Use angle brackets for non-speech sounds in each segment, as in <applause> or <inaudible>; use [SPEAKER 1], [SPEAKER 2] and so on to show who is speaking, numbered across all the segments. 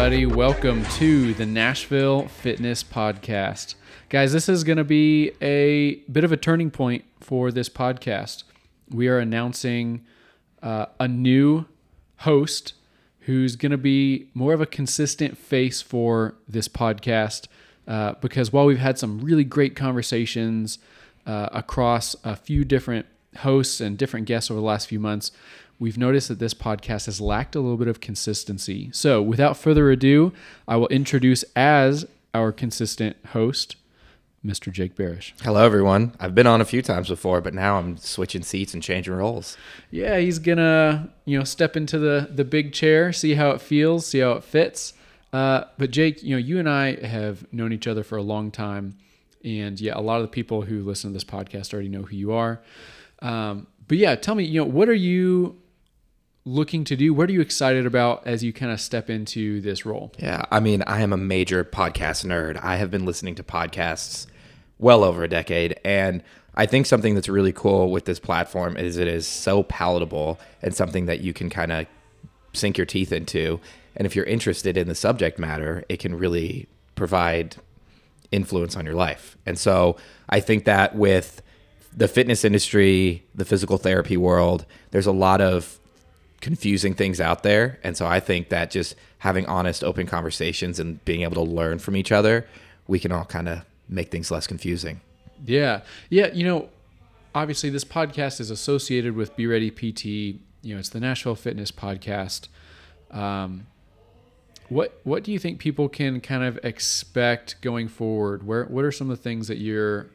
[SPEAKER 1] everybody. Welcome to the Nashville Fitness Podcast. Guys, this is going to be a bit of a turning point for this podcast. We are announcing uh, a new host who's going to be more of a consistent face for this podcast. Uh, because while we've had some really great conversations uh, across a few different hosts and different guests over the last few months, we've noticed that this podcast has lacked a little bit of consistency. So, without further ado, I will introduce as our consistent host, Mr. Jake Barish.
[SPEAKER 2] Hello, everyone. I've been on a few times before, but now I'm switching seats and changing roles.
[SPEAKER 1] Yeah, he's gonna you know step into the the big chair, see how it feels, see how it fits. Uh, but Jake, you know, you and I have known each other for a long time, and yeah, a lot of the people who listen to this podcast already know who you are. Um, but yeah, tell me, you know, what are you looking to do? What are you excited about as you kind of step into this role?
[SPEAKER 2] Yeah, I mean, I am a major podcast nerd. I have been listening to podcasts well over a decade, and I think something that's really cool with this platform is it is so palatable and something that you can kind of sink your teeth into. And if you're interested in the subject matter, it can really provide influence on your life. And so I think that with the fitness industry, the physical therapy world, there's a lot of confusing things out there. And so I think that just having honest, open conversations and being able to learn from each other, we can all kind of make things less confusing.
[SPEAKER 1] Yeah. Yeah. You know, obviously, this podcast is associated with Be Ready PT. You know, it's the Nashville Fitness Podcast. Um, what What do you think people can kind of expect going forward? Where What are some of the things that you're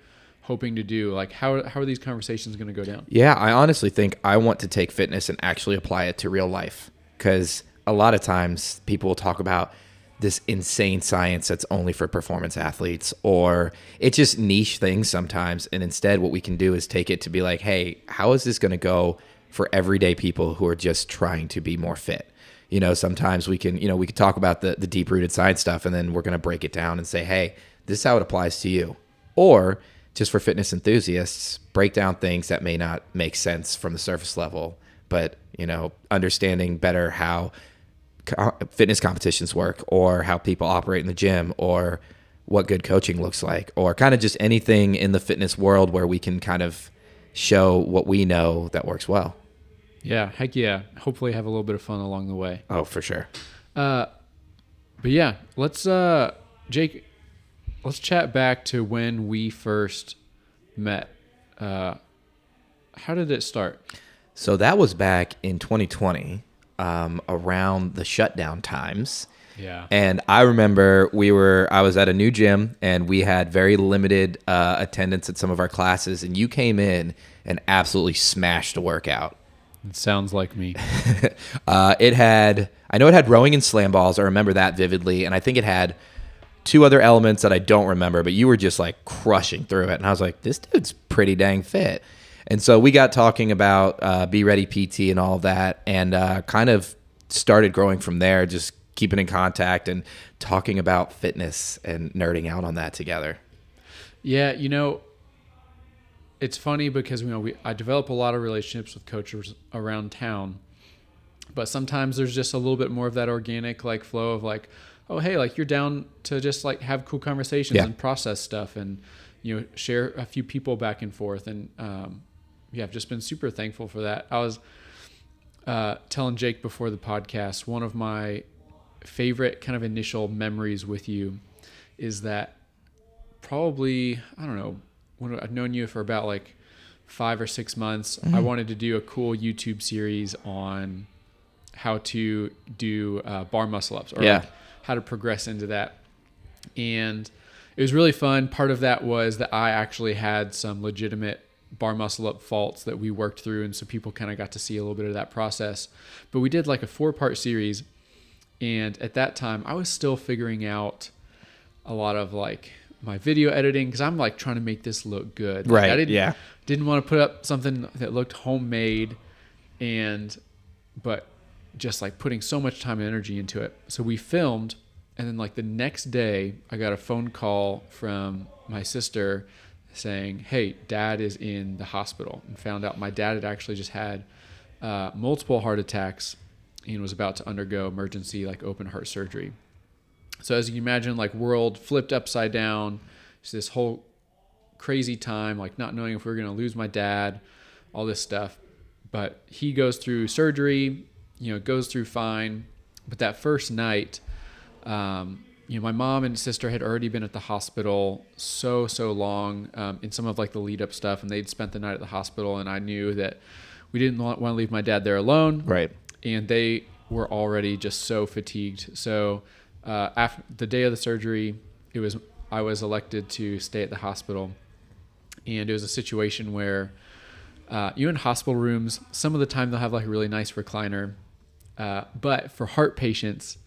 [SPEAKER 1] hoping to do? Like, how how are these conversations going to go down?
[SPEAKER 2] Yeah, I honestly think I want to take fitness and actually apply it to real life because a lot of times people will talk about this insane science that's only for performance athletes or it's just niche things sometimes and instead what we can do is take it to be like hey how is this going to go for everyday people who are just trying to be more fit you know sometimes we can you know we could talk about the, the deep rooted science stuff and then we're going to break it down and say hey this is how it applies to you or just for fitness enthusiasts break down things that may not make sense from the surface level but you know understanding better how fitness competitions work or how people operate in the gym or what good coaching looks like or kind of just anything in the fitness world where we can kind of show what we know that works well.
[SPEAKER 1] Yeah, heck yeah. Hopefully have a little bit of fun along the way.
[SPEAKER 2] Oh, for sure.
[SPEAKER 1] Uh but yeah, let's uh Jake let's chat back to when we first met. Uh how did it start?
[SPEAKER 2] So that was back in 2020 um, around the shutdown times.
[SPEAKER 1] Yeah.
[SPEAKER 2] And I remember we were, I was at a new gym and we had very limited uh, attendance at some of our classes, and you came in and absolutely smashed a workout.
[SPEAKER 1] It sounds like me. <laughs>
[SPEAKER 2] uh, it had, I know it had rowing and slam balls. I remember that vividly. And I think it had two other elements that I don't remember, but you were just like crushing through it. And I was like, this dude's pretty dang fit. And so we got talking about uh, Be Ready PT and all of that, and uh, kind of started growing from there, just keeping in contact and talking about fitness and nerding out on that together.
[SPEAKER 1] Yeah, you know, it's funny because you know we I develop a lot of relationships with coaches around town, but sometimes there's just a little bit more of that organic like flow of like, oh hey, like you're down to just like have cool conversations yeah. and process stuff and you know share a few people back and forth and um, yeah, I've just been super thankful for that. I was uh, telling Jake before the podcast, one of my favorite kind of initial memories with you is that probably, I don't know, when I've known you for about like five or six months, mm-hmm. I wanted to do a cool YouTube series on how to do uh, bar muscle ups or
[SPEAKER 2] yeah.
[SPEAKER 1] like how to progress into that. And it was really fun. Part of that was that I actually had some legitimate bar muscle up faults that we worked through and so people kind of got to see a little bit of that process but we did like a four part series and at that time i was still figuring out a lot of like my video editing because i'm like trying to make this look good
[SPEAKER 2] right
[SPEAKER 1] i didn't
[SPEAKER 2] yeah
[SPEAKER 1] didn't want to put up something that looked homemade and but just like putting so much time and energy into it so we filmed and then like the next day i got a phone call from my sister saying, "Hey, dad is in the hospital," and found out my dad had actually just had uh, multiple heart attacks and was about to undergo emergency like open heart surgery. So as you imagine, like world flipped upside down. This whole crazy time, like not knowing if we are gonna lose my dad, all this stuff. But he goes through surgery, you know, it goes through fine. But that first night, um, you know, my mom and sister had already been at the hospital so so long um, in some of like the lead up stuff, and they'd spent the night at the hospital, and I knew that we didn't want, want to leave my dad there alone,
[SPEAKER 2] Right.
[SPEAKER 1] and they were already just so fatigued. So uh, after the day of the surgery, it was I was elected to stay at the hospital, and it was a situation where uh, you in hospital rooms, some of the time they'll have like a really nice recliner, uh, but for heart patients,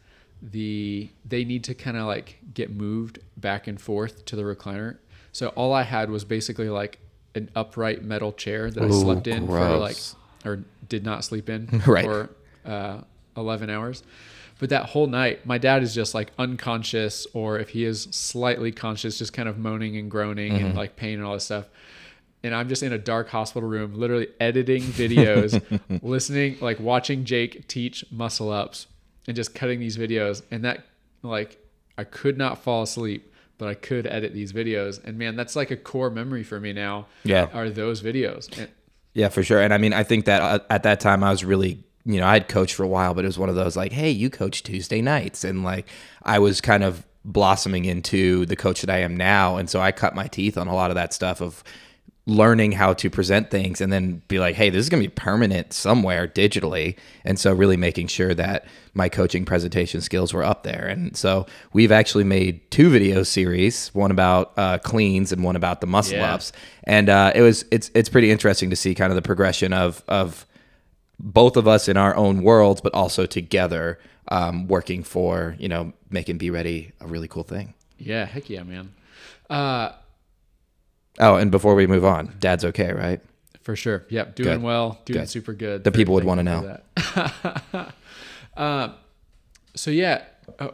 [SPEAKER 1] the they need to kind of like get moved back and forth to the recliner. So all I had was basically like an upright metal chair that I slept in for like or did not sleep in <laughs>
[SPEAKER 2] Right.
[SPEAKER 1] for uh, 11 hours. But that whole night, my dad is just like unconscious, or if he is slightly conscious, just kind of moaning and groaning and like pain and all this stuff. And I'm just in a dark hospital room, literally editing videos, <laughs> listening, like watching Jake teach muscle ups and just cutting these videos. And that, like, I could not fall asleep, but I could edit these videos. And man, that's like a core memory for me now.
[SPEAKER 2] Yeah.
[SPEAKER 1] Are those videos. And,
[SPEAKER 2] Yeah, for sure. And I mean, I think that uh, at that time I was really, you know, I had coached for a while, but it was one of those like, hey, you coach Tuesday nights. And like, I was kind of blossoming into the coach that I am now. And so I cut my teeth on a lot of that stuff of learning how to present things and then be like, hey, this is going to be permanent somewhere digitally. And so really making sure that my coaching presentation skills were up there. And so we've actually made two video series, one about uh, cleans and one about the muscle
[SPEAKER 1] Yeah.
[SPEAKER 2] ups. And uh, it was it's it's pretty interesting to see kind of the progression of of both of us in our own worlds, but also together um, working for you know making Be Ready a really cool thing.
[SPEAKER 1] yeah, heck yeah, man. Uh,
[SPEAKER 2] Oh, and before we move on, Dad's okay, right?
[SPEAKER 1] For sure. Yep. Doing
[SPEAKER 2] Good.
[SPEAKER 1] well. Doing
[SPEAKER 2] Good.
[SPEAKER 1] super good.
[SPEAKER 2] The people would wanna know.
[SPEAKER 1] that. <laughs> uh, so yeah, uh,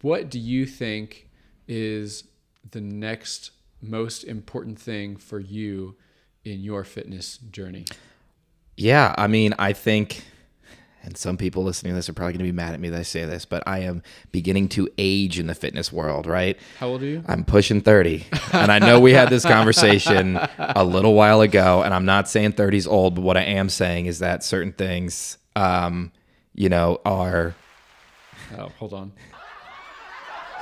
[SPEAKER 1] what do you think is the next most important thing for you in your fitness journey?
[SPEAKER 2] Yeah, I mean, I think, and some people listening to this are probably going to be mad at me that I say this, but I am beginning to age in the fitness world, right?
[SPEAKER 1] How old are you?
[SPEAKER 2] I'm pushing 30. And I know we had this conversation a little while ago, and I'm not saying 30's old, but what I am saying is that certain things, um, you know, are.
[SPEAKER 1] Oh, hold on.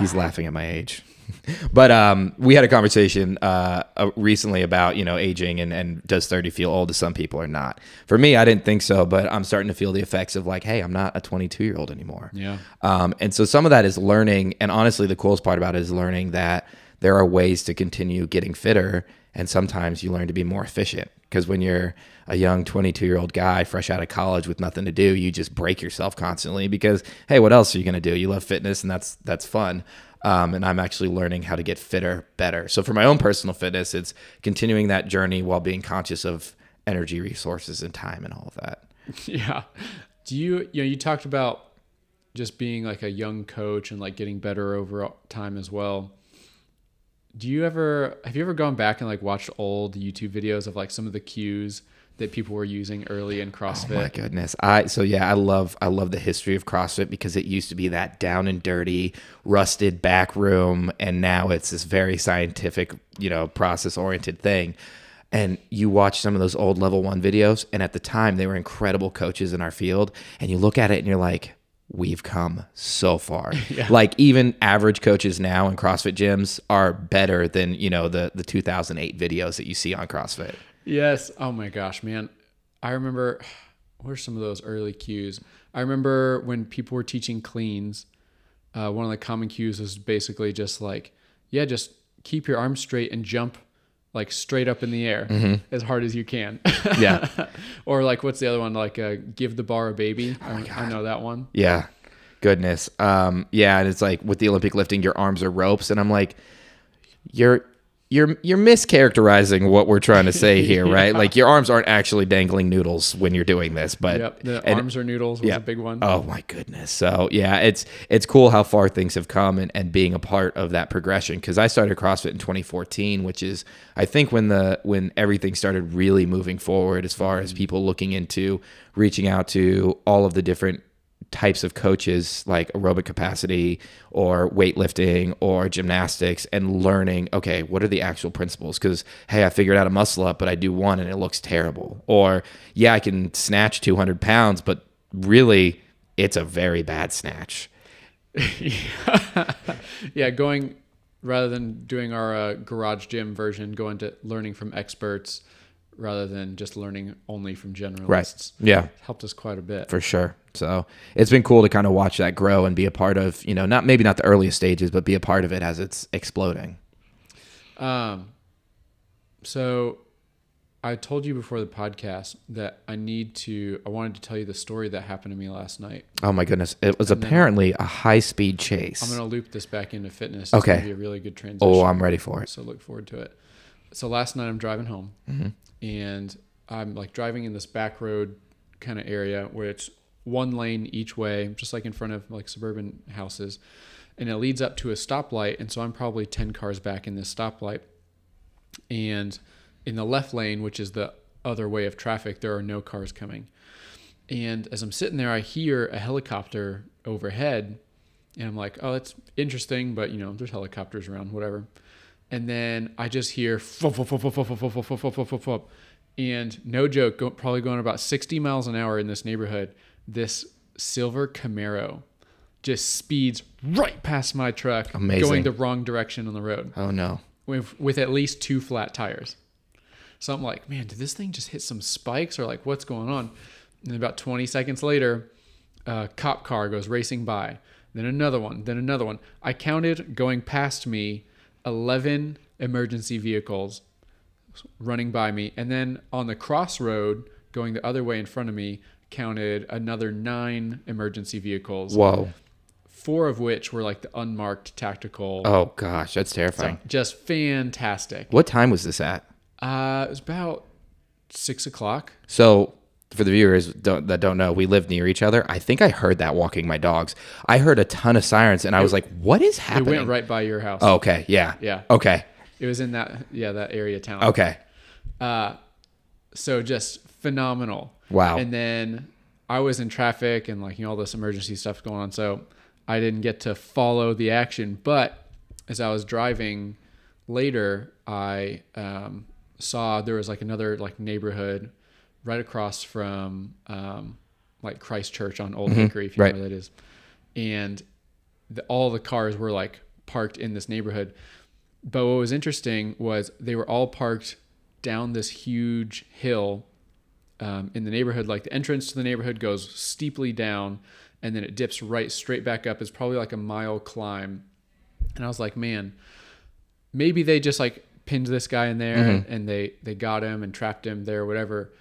[SPEAKER 2] He's laughing at my age. <laughs> but um, we had a conversation uh, uh, recently about you know aging and, and does 30 feel old to some people or not. For me, I didn't think so, but I'm starting to feel the effects of like, hey, I'm not a 22 year old anymore.
[SPEAKER 1] Yeah.
[SPEAKER 2] Um, and so some of that is learning, and honestly, the coolest part about it is learning that there are ways to continue getting fitter, and sometimes you learn to be more efficient. Because when you're a young 22 year old guy fresh out of college with nothing to do, you just break yourself constantly. Because hey, what else are you gonna do? You love fitness, and that's that's fun. Um, and I'm actually learning how to get fitter better. So for my own personal fitness, it's continuing that journey while being conscious of energy, resources, and time, and all of that. <laughs>
[SPEAKER 1] yeah. Do you you know you talked about just being like a young coach and like getting better over time as well. Do you ever have you ever gone back and like watched old YouTube videos of like some of the cues that people were using early in CrossFit?
[SPEAKER 2] Oh my goodness. I so yeah, I love I love the history of CrossFit because it used to be that down and dirty, rusted back room and now it's this very scientific, you know, process oriented thing. And you watch some of those old level 1 videos and at the time they were incredible coaches in our field and you look at it and you're like We've come so far. <laughs> Like even average coaches now in CrossFit gyms are better than you know the the 2008 videos that you see on CrossFit.
[SPEAKER 1] Yes. Oh my gosh, man. I remember <sighs> what are some of those early cues? I remember when people were teaching cleans, uh, one of the common cues was basically just like, yeah, just keep your arms straight and jump like straight up in the air as hard as you can.
[SPEAKER 2] Yeah. <laughs>
[SPEAKER 1] or like, what's the other one? Like, uh, give the bar a baby. I, I know that one.
[SPEAKER 2] Yeah. Goodness. Um, yeah, and it's like with the Olympic lifting, your arms are ropes, and I'm like, you're you're you're mischaracterizing what we're trying to say here, <laughs> right? Like your arms aren't actually dangling noodles when you're doing this, but
[SPEAKER 1] Yep. The
[SPEAKER 2] and-
[SPEAKER 1] arms are noodles was
[SPEAKER 2] yeah.
[SPEAKER 1] a big one.
[SPEAKER 2] Oh my goodness. So yeah, it's it's cool how far things have come and, and being a part of that progression. Cause I started CrossFit in 2014, which is I think when the when everything started really moving forward as far as mm-hmm. people looking into reaching out to all of the different types of coaches like aerobic capacity or weightlifting or gymnastics and learning okay what are the actual principles? Because hey i figured out a muscle up but i do one and it looks terrible. Or yeah i can snatch 200 pounds but really it's a very bad snatch. <laughs>
[SPEAKER 1] Yeah, going rather than doing our uh, garage gym version, going to learning from experts rather than just learning only from generalists.
[SPEAKER 2] Right. Yeah.
[SPEAKER 1] Helped us quite a bit.
[SPEAKER 2] For sure. So it's been cool to kind of watch that grow and be a part of, you know, not maybe not the earliest stages, but be a part of it as it's exploding.
[SPEAKER 1] Um, so I told you before the podcast that I need to. I wanted to tell you the story that happened to me last night.
[SPEAKER 2] Oh my goodness! It was apparently a high-speed chase.
[SPEAKER 1] I'm gonna loop this back into fitness. It's
[SPEAKER 2] Okay.
[SPEAKER 1] be a really good transition.
[SPEAKER 2] oh, I'm ready for it.
[SPEAKER 1] so look forward to it. So last night I'm driving home,
[SPEAKER 2] Mm-hmm.
[SPEAKER 1] and I'm like driving in this back road kind of area where it's one lane each way, just like in front of like suburban houses, and it leads up to a stoplight. And so I'm probably ten cars back in this stoplight, and in the left lane, which is the other way of traffic, there are no cars coming. And as I'm sitting there, I hear a helicopter overhead, and I'm like, "Oh, that's interesting," but you know, there's helicopters around, whatever. And then I just hear and no joke, go, probably going about 60 miles an hour in this neighborhood. This silver Camaro just speeds right past my truck,
[SPEAKER 2] Amazing.
[SPEAKER 1] going the wrong direction on the road
[SPEAKER 2] Oh no!
[SPEAKER 1] with with at least two flat tires. So I'm like, man, did this thing just hit some spikes or like what's going on? And about 20 seconds later, a cop car goes racing by. Then another one, then another one. I counted going past me 11 emergency vehicles running by me. And then on the crossroad going the other way in front of me, counted another nine emergency vehicles,
[SPEAKER 2] Whoa!
[SPEAKER 1] four of which were like the unmarked tactical.
[SPEAKER 2] Oh gosh, that's terrifying.
[SPEAKER 1] Just fantastic.
[SPEAKER 2] What time was this at?
[SPEAKER 1] Uh, it was about six o'clock.
[SPEAKER 2] So, for the viewers don't, that don't know, we live near each other. I think I heard that walking my dogs. I heard a ton of sirens, and I was like, "What is
[SPEAKER 1] It
[SPEAKER 2] happening?"
[SPEAKER 1] went right by your house.
[SPEAKER 2] Oh, okay, yeah,
[SPEAKER 1] Yeah.
[SPEAKER 2] okay,
[SPEAKER 1] It was in that yeah that area of town.
[SPEAKER 2] okay.
[SPEAKER 1] Uh, so just phenomenal.
[SPEAKER 2] Wow.
[SPEAKER 1] And then I was in traffic and like you know all this emergency stuff going on, so I didn't get to follow the action. But as I was driving later, I um, saw there was like another like neighborhood right across from um, like Christchurch on Old Hickory, if you
[SPEAKER 2] Right.
[SPEAKER 1] know where that is, and the, all the cars were like parked in this neighborhood. But what was interesting was they were all parked down this huge hill um, in the neighborhood. Like the entrance to the neighborhood goes steeply down, and then it dips right straight back up. It's probably like a mile climb. And I was like, man, maybe they just like pinned this guy in there and, and they they got him and trapped him there, whatever.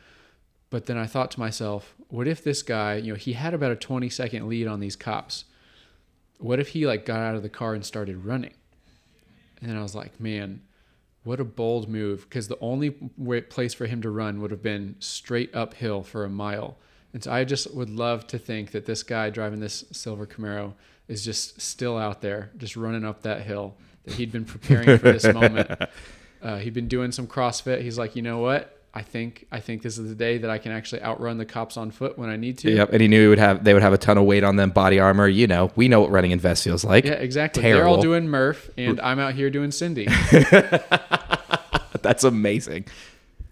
[SPEAKER 1] But then I thought to myself, what if this guy, you know, he had about a 20 second lead on these cops. What if he like got out of the car and started running? And then I was like, man, what a bold move because the only way, place for him to run would have been straight uphill for a mile. And so I just would love to think that this guy driving this silver Camaro is just still out there, just running up that hill. That he'd been preparing for this moment. <laughs> Uh, he'd been doing some CrossFit. He's like, you know what? I think I think this is the day that I can actually outrun the cops on foot when I need to.
[SPEAKER 2] Yep, and he knew he would have they would have a ton of weight on them, body armor. You know, we know what running in vest feels like.
[SPEAKER 1] Yeah, exactly. They're all doing Murph, and <laughs> I'm out here doing Cindy. <laughs>
[SPEAKER 2] That's amazing.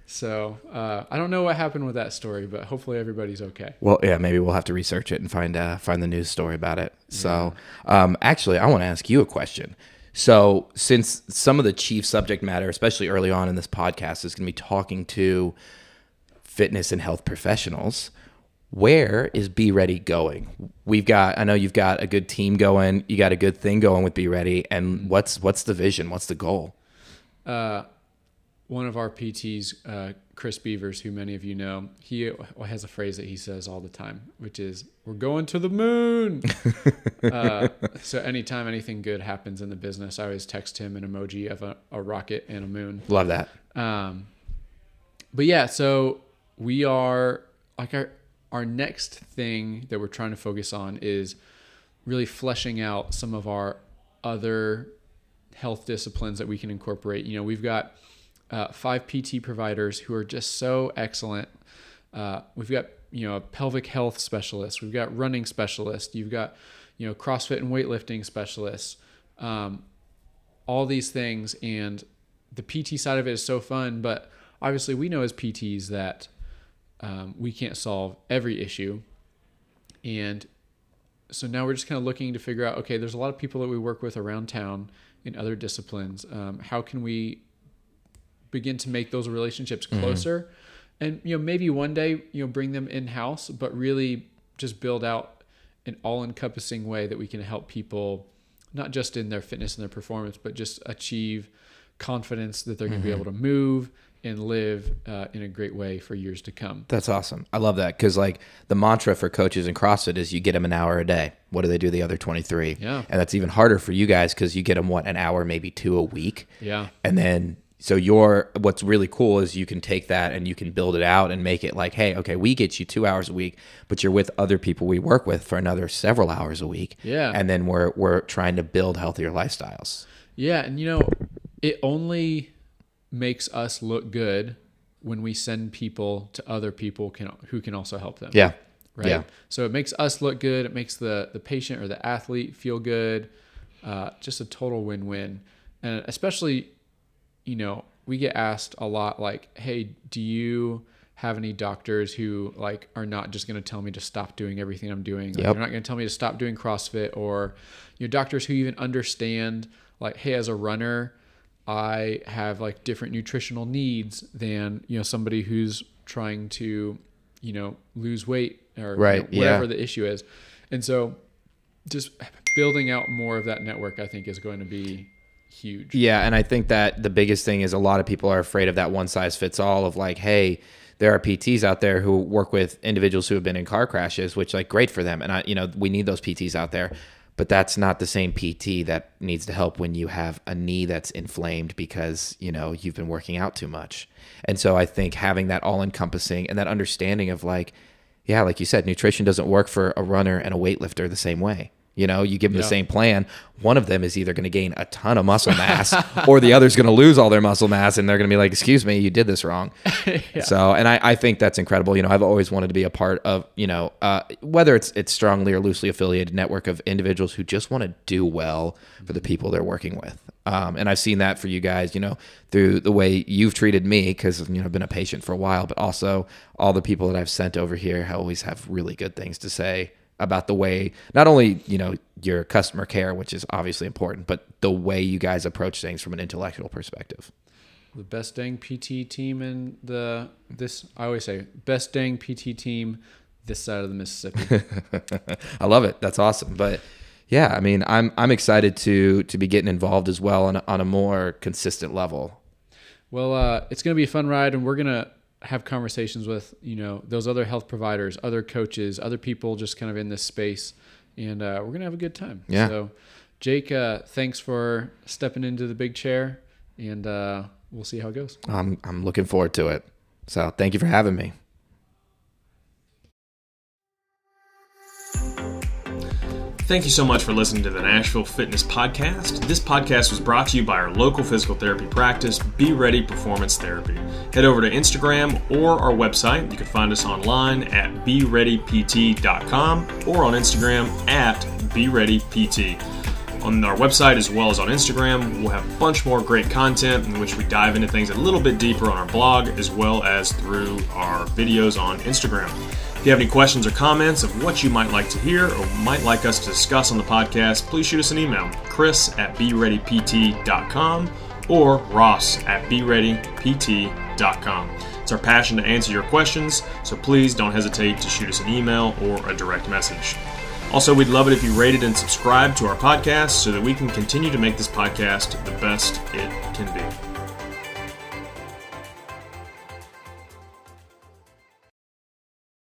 [SPEAKER 1] So uh, I don't know what happened with that story, but hopefully everybody's okay.
[SPEAKER 2] Well, yeah, maybe we'll have to research it and find uh, find the news story about it. So, um, actually, I want to ask you a question. So, since some of the chief subject matter, especially early on in this podcast, is going to be talking to fitness and health professionals, where is Be Ready going? We've got, I know you've got a good team going, you got a good thing going with Be Ready, and what's what's the vision? What's the goal?
[SPEAKER 1] Uh, one of our PTs, uh, Chris Beavers, who many of you know, he has a phrase that he says all the time, which is "We're going to the moon." <laughs> uh, so anytime anything good happens in the business, I always text him an emoji of a, a rocket and a moon.
[SPEAKER 2] Love that.
[SPEAKER 1] Um, but yeah, so we are like our our next thing that we're trying to focus on is really fleshing out some of our other health disciplines that we can incorporate. You know, we've got uh, five PT providers who are just so excellent. Uh, we've got you know a pelvic health specialist. We've got running specialists. You've got you know CrossFit and weightlifting specialists. Um, all these things and the PT side of it is so fun, but obviously we know as PTs that um, we can't solve every issue. And so now we're just kind of looking to figure out okay, there's a lot of people that we work with around town in other disciplines. Um, how can we begin to make those relationships closer? Mm-hmm. And you know, maybe one day you know bring them in house, but really just build out an all-encompassing way that we can help people, not just in their fitness and their performance, but just achieve confidence that they're going to mm-hmm. be able to move and live uh, in a great way for years to come.
[SPEAKER 2] That's awesome. I love that because like the mantra for coaches in CrossFit is you get them an hour a day. What do they do the other 23?
[SPEAKER 1] Yeah.
[SPEAKER 2] And that's even harder for you guys because you get them what an hour, maybe two a week.
[SPEAKER 1] Yeah.
[SPEAKER 2] And then so your what's really cool is you can take that and you can build it out and make it like, hey, okay, we get you two hours a week, but you're with other people we work with for another several hours a week.
[SPEAKER 1] Yeah.
[SPEAKER 2] And then we're we're trying to build healthier lifestyles.
[SPEAKER 1] Yeah, and you know, it only makes us look good when we send people to other people can who can also help them.
[SPEAKER 2] Yeah.
[SPEAKER 1] Right. Yeah. So it makes us look good. It makes the the patient or the athlete feel good. Uh, just a total win-win, and especially, you know, we get asked a lot like, "Hey, do you?" have any doctors who like are not just going to tell me to stop doing everything I'm doing. Like,
[SPEAKER 2] yep.
[SPEAKER 1] They're not going to tell me to stop doing CrossFit or you know doctors who even understand like hey as a runner I have like different nutritional needs than you know somebody who's trying to you know lose weight or
[SPEAKER 2] right,
[SPEAKER 1] you know, whatever
[SPEAKER 2] yeah.
[SPEAKER 1] the issue is, and so just building out more of that network I think is going to be huge.
[SPEAKER 2] Yeah, and I think that the biggest thing is a lot of people are afraid of that one size fits all of like, hey, there are PTs out there who work with individuals who have been in car crashes, which like great for them, and I, you know, we need those PTs out there but that's not the same PT that needs to help when you have a knee that's inflamed because, you know, you've been working out too much. And so I think having that all encompassing and that understanding of like, yeah, like you said, nutrition doesn't work for a runner and a weightlifter the same way. You know, you give them yeah. the same plan. One of them is either going to gain a ton of muscle mass <laughs> or the other's going to lose all their muscle mass and they're going to be like, excuse me, you did this wrong. <laughs> yeah. So, and I, I think that's incredible. You know, I've always wanted to be a part of, you know, uh, whether it's, it's strongly or loosely affiliated network of individuals who just want to do well for the people they're working with. Um, and I've seen that for you guys, you know, through the way you've treated me because, you know, I've been a patient for a while, but also all the people that I've sent over here always have really good things to say about the way not only you know your customer care which is obviously important but the way you guys approach things from an intellectual perspective.
[SPEAKER 1] The best dang pt team in the this i always say best dang pt team this side of the mississippi. <laughs>
[SPEAKER 2] I love it. That's awesome. But yeah i mean i'm i'm excited to to be getting involved as well on on a more consistent level.
[SPEAKER 1] Well uh, it's going to be a fun ride and we're going to have conversations with you know those other health providers, other coaches, other people just kind of in this space, and uh, we're gonna have a good time.
[SPEAKER 2] Yeah.
[SPEAKER 1] So, Jake, uh, thanks for stepping into the big chair, and uh, we'll see how it goes.
[SPEAKER 2] I'm I'm looking forward to it. So thank you for having me.
[SPEAKER 3] Thank you so much for listening to the Nashville Fitness Podcast. This podcast was brought to you by our local physical therapy practice, Be Ready Performance Therapy. Head over to Instagram or our website. You can find us online at BeReadyPT.com or on Instagram at BeReadyPT. On our website as well as on Instagram, we'll have a bunch more great content in which we dive into things a little bit deeper on our blog as well as through our videos on Instagram. If you have any questions or comments of what you might like to hear or might like us to discuss on the podcast, please shoot us an email, chris at bereadypt.com or ross at bereadypt.com. It's our passion to answer your questions, so please don't hesitate to shoot us an email or a direct message. Also, we'd love it if you rated and subscribed to our podcast so that we can continue to make this podcast the best it can be.